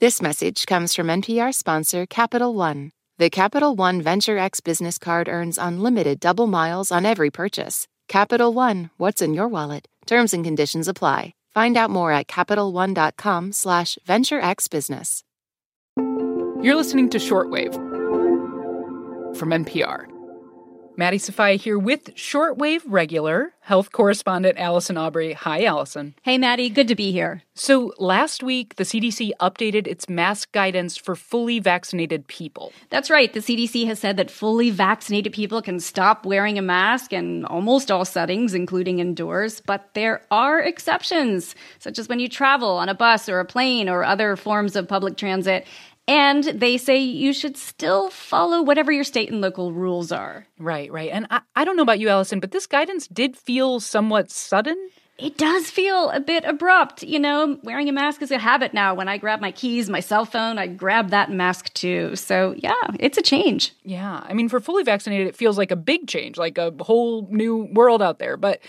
This message comes from NPR sponsor Capital One. The Capital One Venture X business card earns unlimited double miles on every purchase. Capital One, what's in your wallet? Terms and conditions apply. Find out more at CapitalOne.com slash VentureXBusiness. You're listening to Shortwave from NPR. Maddie Sofia here with Shortwave regular health correspondent Allison Aubrey. Hi, Allison. Hey, Maddie. Good to be here. So, last week, the CDC updated its mask guidance for fully vaccinated people. That's right. The CDC has said that fully vaccinated people can stop wearing a mask in almost all settings, including indoors. But there are exceptions, such as when you travel on a bus or a plane or other forms of public transit. And they say you should still follow whatever your state and local rules are. Right, right. And I, I don't know about you, Allison, but this guidance did feel somewhat sudden. It does feel a bit abrupt. You know, wearing a mask is a habit now. When I grab my keys, my cell phone, I grab that mask too. So, yeah, it's a change. Yeah. I mean, for fully vaccinated, it feels like a big change, like a whole new world out there. But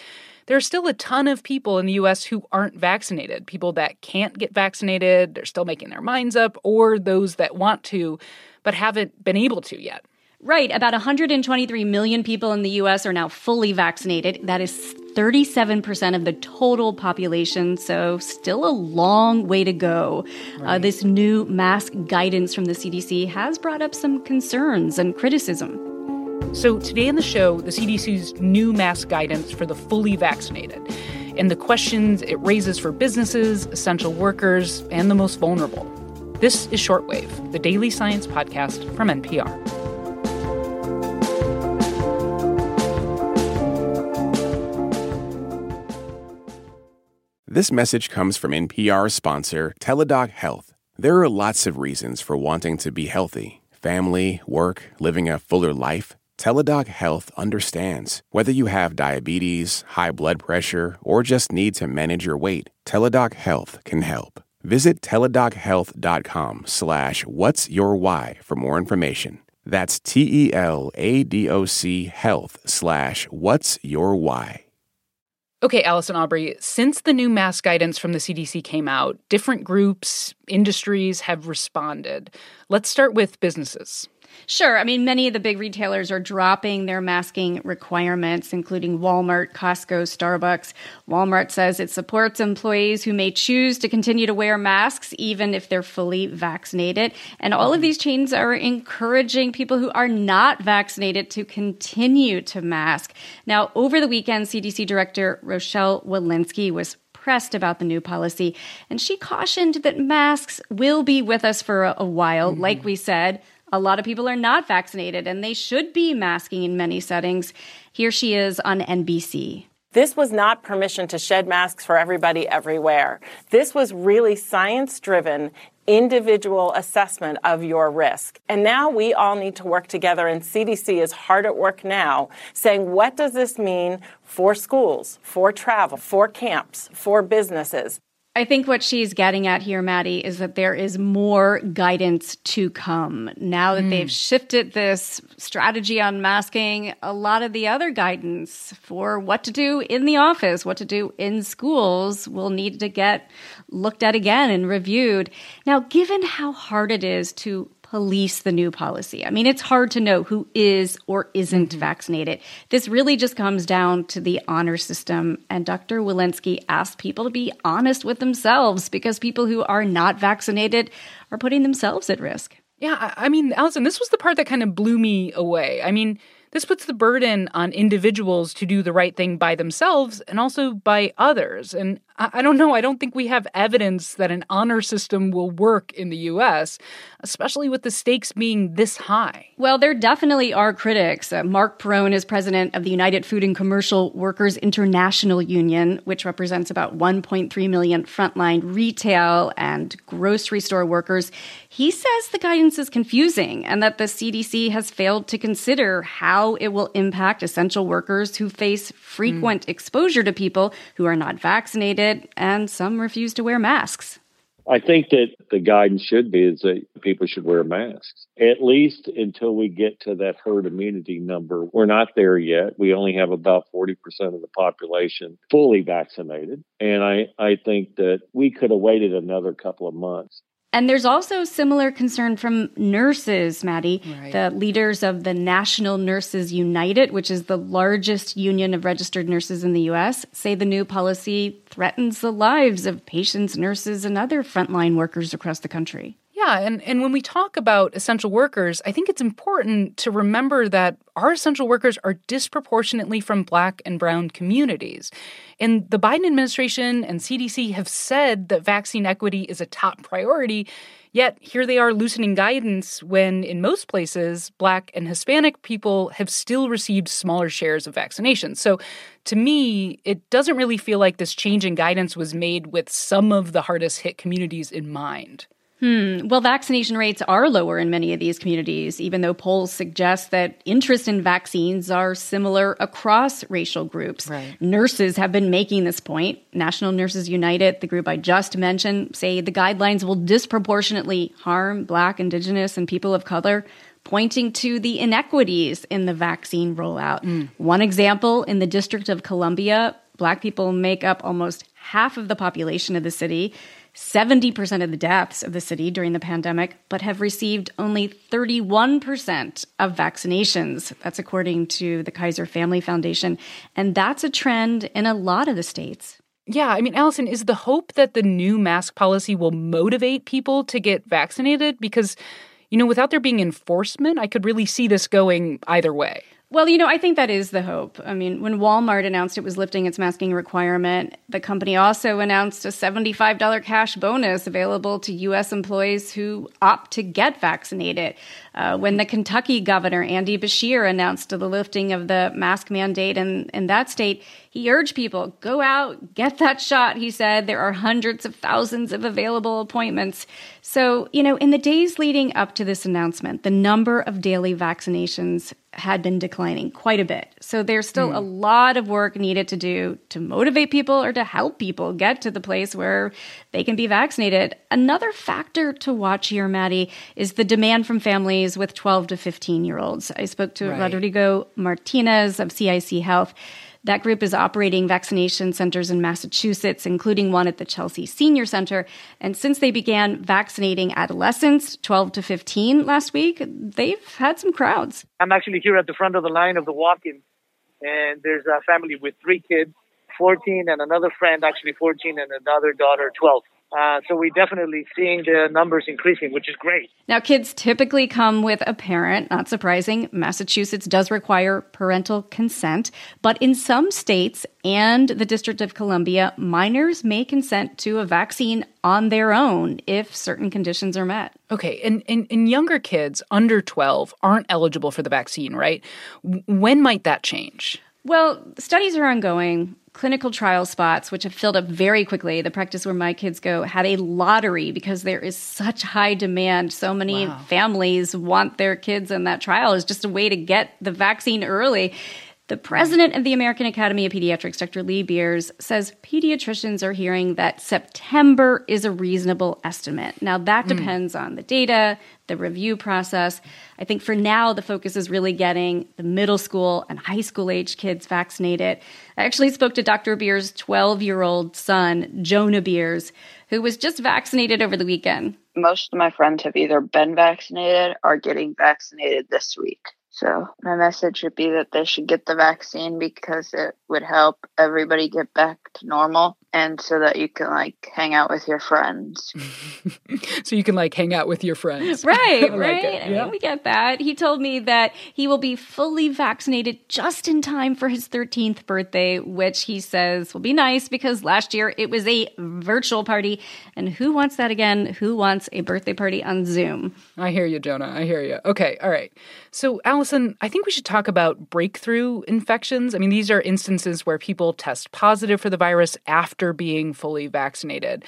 there's still a ton of people in the US who aren't vaccinated, people that can't get vaccinated, they're still making their minds up, or those that want to but haven't been able to yet. Right. About 123 million people in the US are now fully vaccinated. That is 37% of the total population, so still a long way to go. Uh, right. Uh, this new mask guidance from the CDC has brought up some concerns and criticism. So, today in the show, the CDC's new mask guidance for the fully vaccinated and the questions it raises for businesses, essential workers, and the most vulnerable. This is Shortwave, the daily science podcast from NPR. This message comes from NPR sponsor Teladoc Health. There are lots of reasons for wanting to be healthy family, work, living a fuller life. Teladoc Health understands. Whether you have diabetes, high blood pressure, or just need to manage your weight, Teladoc Health can help. Visit teladochealth.com slash what's your why for more information. That's T-E-L-A-D-O-C health slash what's your why. Okay, Allison Aubrey, since the new mask guidance from the CDC came out, different groups, industries have responded. Let's start with businesses. Sure. I mean, many of the big retailers are dropping their masking requirements, including Walmart, Costco, Starbucks. Walmart says it supports employees who may choose to continue to wear masks even if they're fully vaccinated. And all of these chains are encouraging people who are not vaccinated to continue to mask. Now, over the weekend, CDC Director Rochelle Walensky was pressed about the new policy, and she cautioned that masks will be with us for a, a while. Mm-hmm. Like we said, a lot of people are not vaccinated and they should be masking in many settings. Here she is on NBC. This was not permission to shed masks for everybody everywhere. This was really science driven, individual assessment of your risk. And now we all need to work together, and CDC is hard at work now saying, what does this mean for schools, for travel, for camps, for businesses? I think what she's getting at here, Maddie, is that there is more guidance to come. Now that mm. they've shifted this strategy on masking, a lot of the other guidance for what to do in the office, what to do in schools will need to get looked at again and reviewed. Now, given how hard it is to police the new policy. I mean, it's hard to know who is or isn't mm-hmm. vaccinated. This really just comes down to the honor system. And Dr. Walensky asked people to be honest with themselves because people who are not vaccinated are putting themselves at risk. Yeah, I mean, Allison, this was the part that kind of blew me away. I mean, this puts the burden on individuals to do the right thing by themselves and also by others. And I, don't know, I don't think we have evidence that an honor system will work in the US, especially with the stakes being this high. Well, there definitely are critics. Uh, Marc Perrone is president of the United Food and Commercial Workers International Union, which represents about 1.3 million frontline retail and grocery store workers. He says the guidance is confusing and that the CDC has failed to consider how it will impact essential workers who face frequent mm. exposure to people who are not vaccinated and some refuse to wear masks. I think that the guidance should be is that people should wear masks, at least until we get to that herd immunity number. We're not there yet. We only have about 40% of the population fully vaccinated. And I, I think that we could have waited another couple of months And there's also similar concern from nurses, Maddie. Right. The leaders of the National Nurses United, which is the largest union of registered nurses in the US, say the new policy threatens the lives of patients, nurses, and other frontline workers across the country. Yeah, and, and when we talk about essential workers, I think it's important to remember that our essential workers are disproportionately from Black and Brown communities. And the Biden administration and CDC have said that vaccine equity is a top priority, yet here they are loosening guidance when, in most places, Black and Hispanic people have still received smaller shares of vaccinations. So to me, it doesn't really feel like this change in guidance was made with some of the hardest hit communities in mind. Hmm. Well, vaccination rates are lower in many of these communities, even though polls suggest that interest in vaccines are similar across racial groups. Right. Nurses have been making this point. National Nurses United, the group I just mentioned, say the guidelines will disproportionately harm Black, Indigenous, and people of color pointing to the inequities in the vaccine rollout. One example in the District of Columbia, Black people make up almost half of the population of the city. 70% of the deaths of the city during the pandemic, but have received only 31% of vaccinations. That's according to the Kaiser Family Foundation. And that's a trend in a lot of the states. Yeah, I mean, Allison, is the hope that the new mask policy will motivate people to get vaccinated? Because, you know, without there being enforcement, I could really see this going either way. Well, you know, I think that is the hope. I mean, when Walmart announced it was lifting its masking requirement, the company also announced a $75 cash bonus available to U.S. employees who opt to get vaccinated. Uh, when the Kentucky governor, Andy Beshear, announced the lifting of the mask mandate in, in that state, he urged people go out, get that shot. He said there are hundreds of thousands of available appointments. So, you know, in the days leading up to this announcement, the number of daily vaccinations had been declining quite a bit. So there's still hmm. a lot of work needed to do to motivate people or to help people get to the place where they can be vaccinated. Another factor to watch here, Maddie, is the demand from families with 12 to 15 year olds. I spoke to Right. Rodrigo Martinez of CIC Health. That group is operating vaccination centers in Massachusetts, including one at the Chelsea Senior Center. And since they began vaccinating adolescents, 12 to 15 last week, they've had some crowds. I'm actually here at the front of the line of the walk-in, and there's a family with three kids, 14 and another friend, actually 14, and another daughter, 12. Uh, so we're definitely seeing the numbers increasing, which is great. Now, kids typically come with a parent, not surprising. Massachusetts does require parental consent, but in some states and the District of Columbia, minors may consent to a vaccine on their own if certain conditions are met. Okay, and, and, and younger kids under 12 aren't eligible for the vaccine, right? When might that change? Well, studies are ongoing. Clinical trial spots, which have filled up very quickly, the practice where my kids go, had a lottery because there is such high demand. So many families want their kids in that trial. It's just a way to get the vaccine early. The president of the American Academy of Pediatrics, Dr. Lee Beers, says pediatricians are hearing that September is a reasonable estimate. Now, that hmm. depends on the data, the review process. I think for now, the focus is really getting the middle school and high school age kids vaccinated. I actually spoke to Dr. Beers' 12 year old son, Jonah Beers, who was just vaccinated over the weekend. most of my friends have either been vaccinated or getting vaccinated this week. So my message would be that they should get the vaccine because it would help everybody get back to normal and so that you can like hang out with your friends. so you can like hang out with your friends. Right, like right. it, I yeah. mean, we get that. He told me that he will be fully vaccinated just in time for his 13th birthday, which he says will be nice because last year it was a virtual party. And who wants that again? Who wants a birthday party on Zoom? I hear you, Jonah. I hear you. Okay, all right. So, Allison, I think we should talk about breakthrough infections. I mean, these are instances where people test positive for the virus after being fully vaccinated.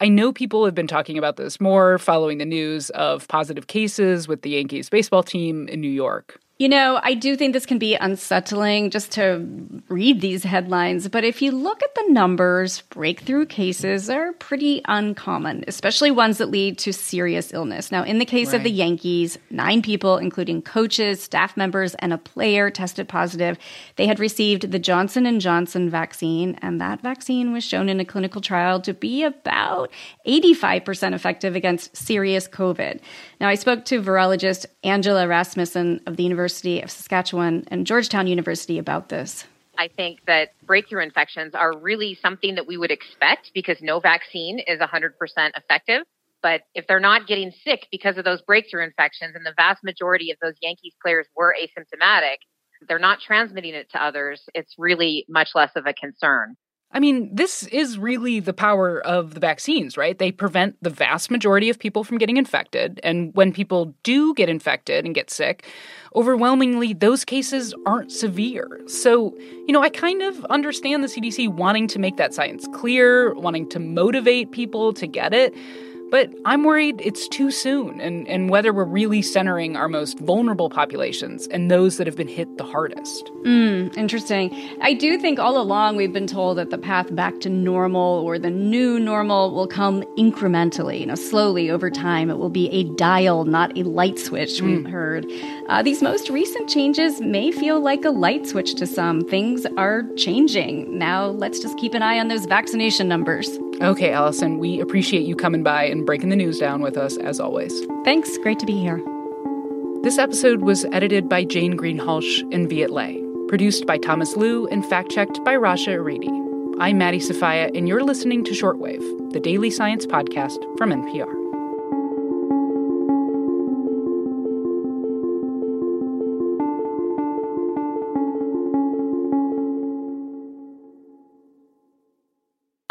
I know people have been talking about this more following the news of positive cases with the Yankees baseball team in New York. You know, I do think this can be unsettling just to read these headlines, but if you look at the numbers, breakthrough cases are pretty uncommon, especially ones that lead to serious illness. Now, in the case right. of the Yankees, nine people, including coaches, staff members, and a player tested positive. They had received the Johnson & Johnson vaccine, and that vaccine was shown in a clinical trial to be about 85% effective against serious COVID. Now, I spoke to virologist Angela Rasmussen of the University of Saskatchewan and Georgetown University about this. I think that breakthrough infections are really something that we would expect because no vaccine is 100% effective. But if they're not getting sick because of those breakthrough infections, and the vast majority of those Yankees players were asymptomatic, they're not transmitting it to others, it's really much less of a concern. I mean, this is really the power of the vaccines, right? They prevent the vast majority of people from getting infected. And when people do get infected and get sick, overwhelmingly, those cases aren't severe. So, you know, I kind of understand the CDC wanting to make that science clear, wanting to motivate people to get it. But I'm worried it's too soon and, and whether we're really centering our most vulnerable populations and those that have been hit the hardest. Mm, interesting. I do think all along we've been told that the path back to normal or the new normal will come incrementally, you know, slowly over time. It will be a dial, not a light switch, we've mm. heard. Uh, these most recent changes may feel like a light switch to some. Things are changing. Now let's just keep an eye on those vaccination numbers. Okay, Allison, we appreciate you coming by and breaking the news down with us as always. Thanks. Great to be here. This episode was edited by Jane Greenhalgh and Viet Le, produced by Thomas Lu, and fact checked by Rasha Aridi. I'm Maddie Sofia, and you're listening to Shortwave, the daily science podcast from NPR.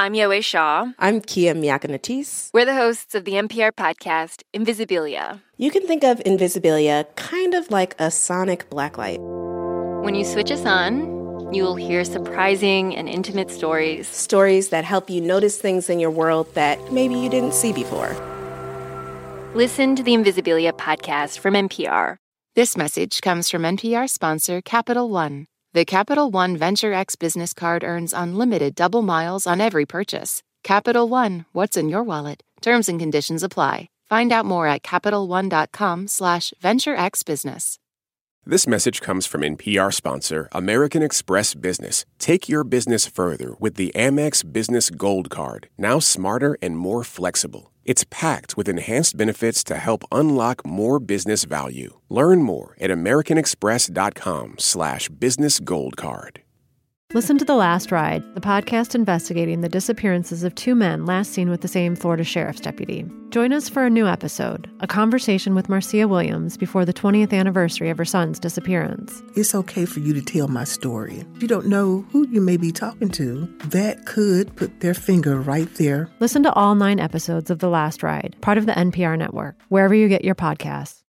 I'm Yowei Shaw. I'm Kia Miakka Natisse. We're the hosts of the NPR podcast, Invisibilia. You can think of Invisibilia kind of like a sonic blacklight. When you switch us on, you will hear surprising and intimate stories. Stories that help you notice things in your world that maybe you didn't see before. Listen to the Invisibilia podcast from NPR. This message comes from NPR sponsor Capital One. The Capital One Venture X business card earns unlimited double miles on every purchase. Capital One, what's in your wallet? Terms and conditions apply. Find out more at CapitalOne.com slash VentureXBusiness. This message comes from NPR sponsor American Express Business. Take your business further with the Amex Business Gold Card, now smarter and more flexible. It's packed with enhanced benefits to help unlock more business value. Learn more at americanexpress.com slash. Listen to The Last Ride, the podcast investigating the disappearances of two men last seen with the same Florida sheriff's deputy. Join us for a new episode, a conversation with Marcia Williams before the 20th anniversary of her son's disappearance. It's okay for you to tell my story. You don't know who you may be talking to. That could put their finger right there. Listen to all nine episodes of The Last Ride, part of the NPR network, wherever you get your podcasts.